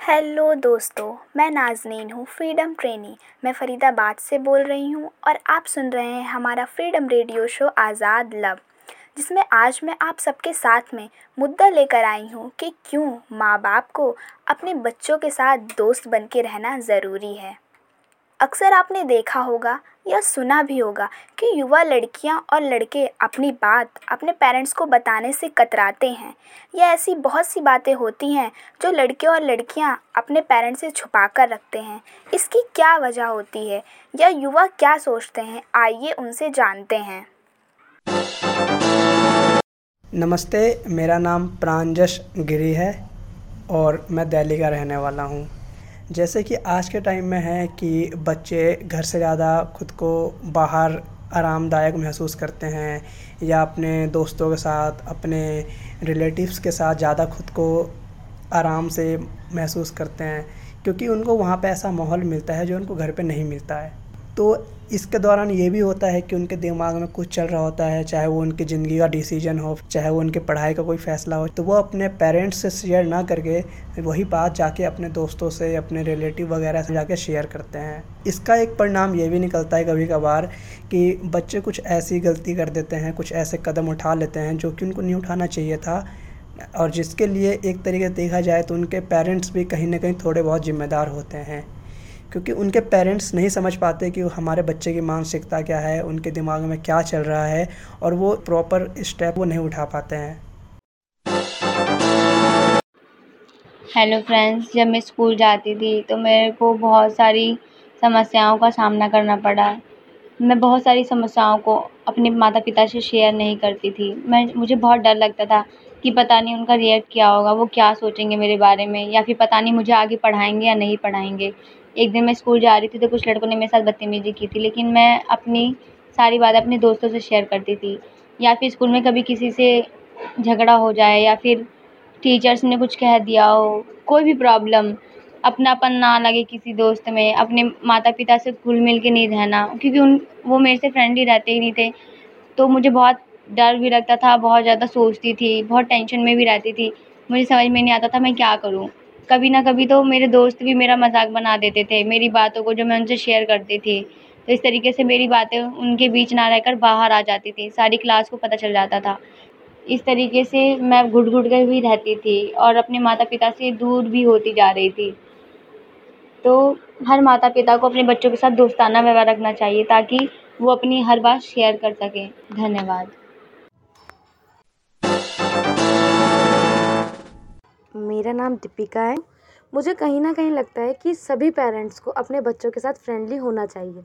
Hello दोस्तों, मैं नाज़नीन हूँ फ्रीडम ट्रेनी मैं फ़रीदाबाद से बोल रही हूँ और आप सुन रहे हैं हमारा फ्रीडम रेडियो शो आज़ाद लव, जिसमें आज मैं आप सबके साथ में मुद्दा लेकर आई हूँ कि क्यों माँ बाप को अपने बच्चों के साथ दोस्त बन के रहना ज़रूरी है। अक्सर आपने देखा होगा या सुना भी होगा कि युवा लड़कियाँ और लड़के अपनी बात अपने पेरेंट्स को बताने से कतराते हैं। या ऐसी बहुत सी बातें होती हैं जो लड़के और लड़कियाँ अपने पेरेंट्स से छुपा कर रखते हैं। इसकी क्या वजह होती है? या युवा क्या सोचते हैं? आइए उनसे जानते हैं। नमस्ते, मेरा नाम प्रांजस गिरी है और मैं दिल्ली का रहने वाला हूँ। जैसे कि आज के टाइम में है कि बच्चे घर से ज़्यादा खुद को बाहर आरामदायक महसूस करते हैं या अपने दोस्तों के साथ, अपने रिलेटिव्स के साथ ज़्यादा खुद को आराम से महसूस करते हैं, क्योंकि उनको वहाँ पे ऐसा माहौल मिलता है जो उनको घर पे नहीं मिलता है। तो इसके दौरान ये भी होता है कि उनके दिमाग में कुछ चल रहा होता है, चाहे वो उनकी ज़िंदगी का डिसीज़न हो, चाहे वो उनके पढ़ाई का कोई फ़ैसला हो तो वो अपने पेरेंट्स से शेयर ना करके वही बात जाके अपने दोस्तों से, अपने रिलेटिव वगैरह से जाके शेयर करते हैं। इसका एक परिणाम ये भी निकलता है कभी कभार कि बच्चे कुछ ऐसी गलती कर देते हैं, कुछ ऐसे कदम उठा लेते हैं जो कि उनको नहीं उठाना चाहिए था और जिसके लिए एक तरीके से देखा जाए तो उनके पेरेंट्स भी कहीं ना कहीं थोड़े बहुत ज़िम्मेदार होते हैं। क्योंकि उनके पेरेंट्स नहीं समझ पाते कि हमारे बच्चे की मानसिकता क्या है, उनके दिमाग में क्या चल रहा है और वो प्रॉपर स्टेप वो नहीं उठा पाते हैं। हेलो फ्रेंड्स जब मैं स्कूल जाती थी तो मेरे को बहुत सारी समस्याओं का सामना करना पड़ा। मैं बहुत सारी समस्याओं को अपने माता पिता से शेयर नहीं करती थी। मैं, मुझे बहुत डर लगता था कि पता नहीं उनका रिएक्ट क्या होगा, वो क्या सोचेंगे मेरे बारे में या फिर पता नहीं मुझे आगे पढ़ाएँगे या नहीं पढ़ाएँगे। एक दिन मैं स्कूल जा रही थी तो कुछ लड़कों ने मेरे साथ बदतमीज़ी की थी, लेकिन मैं अपनी सारी बातें अपने दोस्तों से शेयर करती थी। या फिर स्कूल में कभी किसी से झगड़ा हो जाए, या फिर टीचर्स ने कुछ कह दिया हो, कोई भी प्रॉब्लम अपनापन ना लगे किसी दोस्त में, अपने माता पिता से घुल मिल के नहीं रहना, क्योंकि उन, वो मेरे से फ्रेंडली रहते ही नहीं थे। तो मुझे बहुत डर भी लगता था, बहुत ज़्यादा सोचती थी, बहुत टेंशन में भी रहती थी। मुझे समझ में नहीं आता था मैं क्या करूँ। कभी ना कभी तो मेरे दोस्त भी मेरा मज़ाक बना देते थे, मेरी बातों को जो मैं उनसे शेयर करती थी। तो इस तरीके से मेरी बातें उनके बीच ना रहकर बाहर आ जाती थी, सारी क्लास को पता चल जाता था। इस तरीके से मैं घुट घुट कर भी रहती थी और अपने माता पिता से दूर भी होती जा रही थी। तो हर माता पिता को अपने बच्चों के साथ दोस्ताना व्यवहार रखना चाहिए ताकि वो अपनी हर बात शेयर कर सकें। धन्यवाद। मेरा नाम दीपिका है। मुझे कहीं ना कहीं लगता है कि सभी पेरेंट्स को अपने बच्चों के साथ फ्रेंडली होना चाहिए,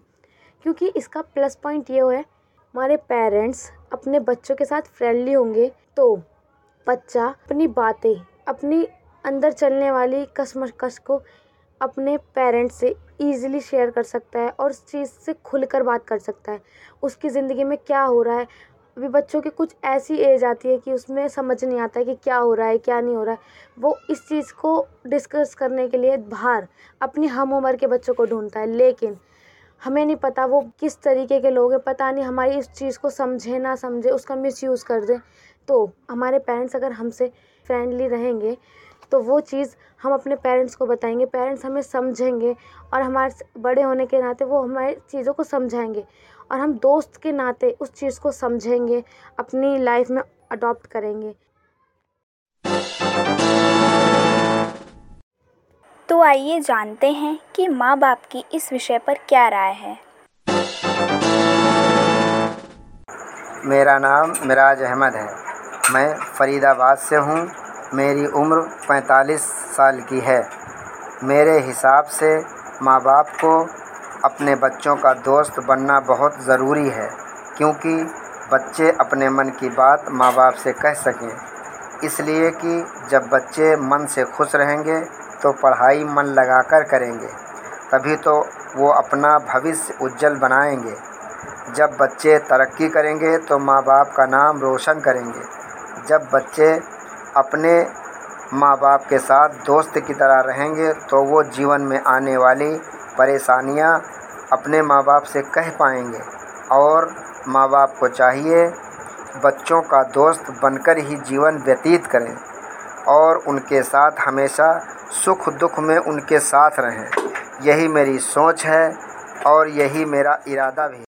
क्योंकि इसका प्लस पॉइंट ये है, हमारे पेरेंट्स अपने बच्चों के साथ फ्रेंडली होंगे तो बच्चा अपनी बातें, अपनी अंदर चलने वाली कसमकश को अपने पेरेंट्स से ईज़िली शेयर कर सकता है और उस चीज़ से खुलकर बात कर सकता है, उसकी ज़िंदगी में क्या हो रहा है अभी बच्चों की कुछ ऐसी एज आती है कि उसमें समझ नहीं आता है कि क्या हो रहा है, क्या नहीं हो रहा है। वो इस चीज़ को डिस्कस करने के लिए बाहर, अपनी हम उम्र के बच्चों को ढूंढता है। लेकिन हमें नहीं पता वो किस तरीके के लोग हैं, पता नहीं हमारी इस चीज़ को समझे ना समझे, उसका मिसयूज़ कर दें। तो हमारे पेरेंट्स अगर हमसे फ्रेंडली रहेंगे तो वो चीज़ हम अपने पेरेंट्स को बताएँगे। पेरेंट्स हमें समझेंगे और हमारे बड़े होने के नाते वो हमारी चीज़ों को समझाएँगे और हम दोस्त के नाते उस चीज़ को समझेंगे अपनी लाइफ में अडॉप्ट करेंगे। तो आइए जानते हैं कि माँ बाप की इस विषय पर क्या राय है। मेरा नाम मिराज अहमद है। मैं फ़रीदाबाद से हूँ। मेरी उम्र 45 साल की है। मेरे हिसाब से माँ बाप को अपने बच्चों का दोस्त बनना बहुत ज़रूरी है, क्योंकि बच्चे अपने मन की बात माँ बाप से कह सकें। इसलिए कि जब बच्चे मन से खुश रहेंगे तो पढ़ाई मन लगाकर करेंगे, तभी तो वो अपना भविष्य उज्जवल बनाएँगे। जब बच्चे तरक्की करेंगे तो माँ बाप का नाम रोशन करेंगे। जब बच्चे अपने माँ बाप के साथ दोस्त की तरह रहेंगे तो वो जीवन में आने वाली परेशानियाँ अपने माँ बाप से कह पाएँगे। और माँ बाप को चाहिए बच्चों का दोस्त बनकर ही जीवन व्यतीत करें और उनके साथ हमेशा सुख दुख में उनके साथ रहें। यही मेरी सोच है और यही मेरा इरादा भी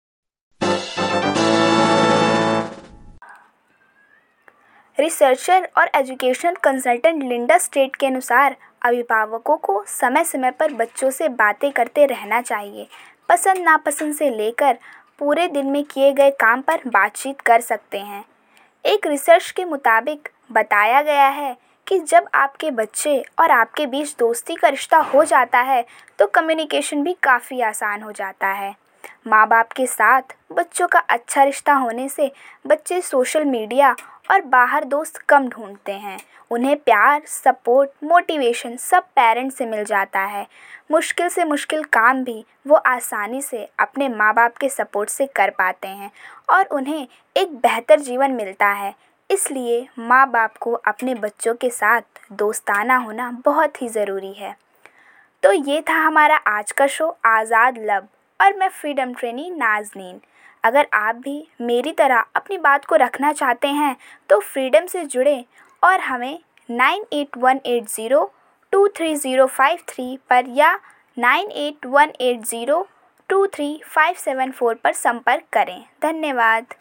रिसर्चर और एजुकेशन कंसल्टेंट लिंडा स्टेट के अनुसार, अभिभावकों को समय समय पर बच्चों से बातें करते रहना चाहिए। पसंद नापसंद से लेकर पूरे दिन में किए गए काम पर बातचीत कर सकते हैं। एक रिसर्च के मुताबिक बताया गया है कि जब आपके बच्चे और आपके बीच दोस्ती का रिश्ता हो जाता है तो कम्युनिकेशन भी काफ़ी आसान हो जाता है। माँ बाप के साथ बच्चों का अच्छा रिश्ता होने से बच्चे सोशल मीडिया और बाहर दोस्त कम ढूंढते हैं। उन्हें प्यार, सपोर्ट, मोटिवेशन सब पेरेंट्स से मिल जाता है। मुश्किल से मुश्किल काम भी वो आसानी से अपने माँ बाप के सपोर्ट से कर पाते हैं और उन्हें एक बेहतर जीवन मिलता है। इसलिए माँ बाप को अपने बच्चों के साथ दोस्ताना होना बहुत ही ज़रूरी है। तो ये था हमारा आज का शो, आज़ाद लब और मैं फ्रीडम ट्रेनी नाजनीन। अगर आप भी मेरी तरह अपनी बात को रखना चाहते हैं तो फ्रीडम से जुड़ें और हमें nine eight one eight zero two three zero five three पर या nine eight one eight zero two three five seven four पर संपर्क करें। धन्यवाद।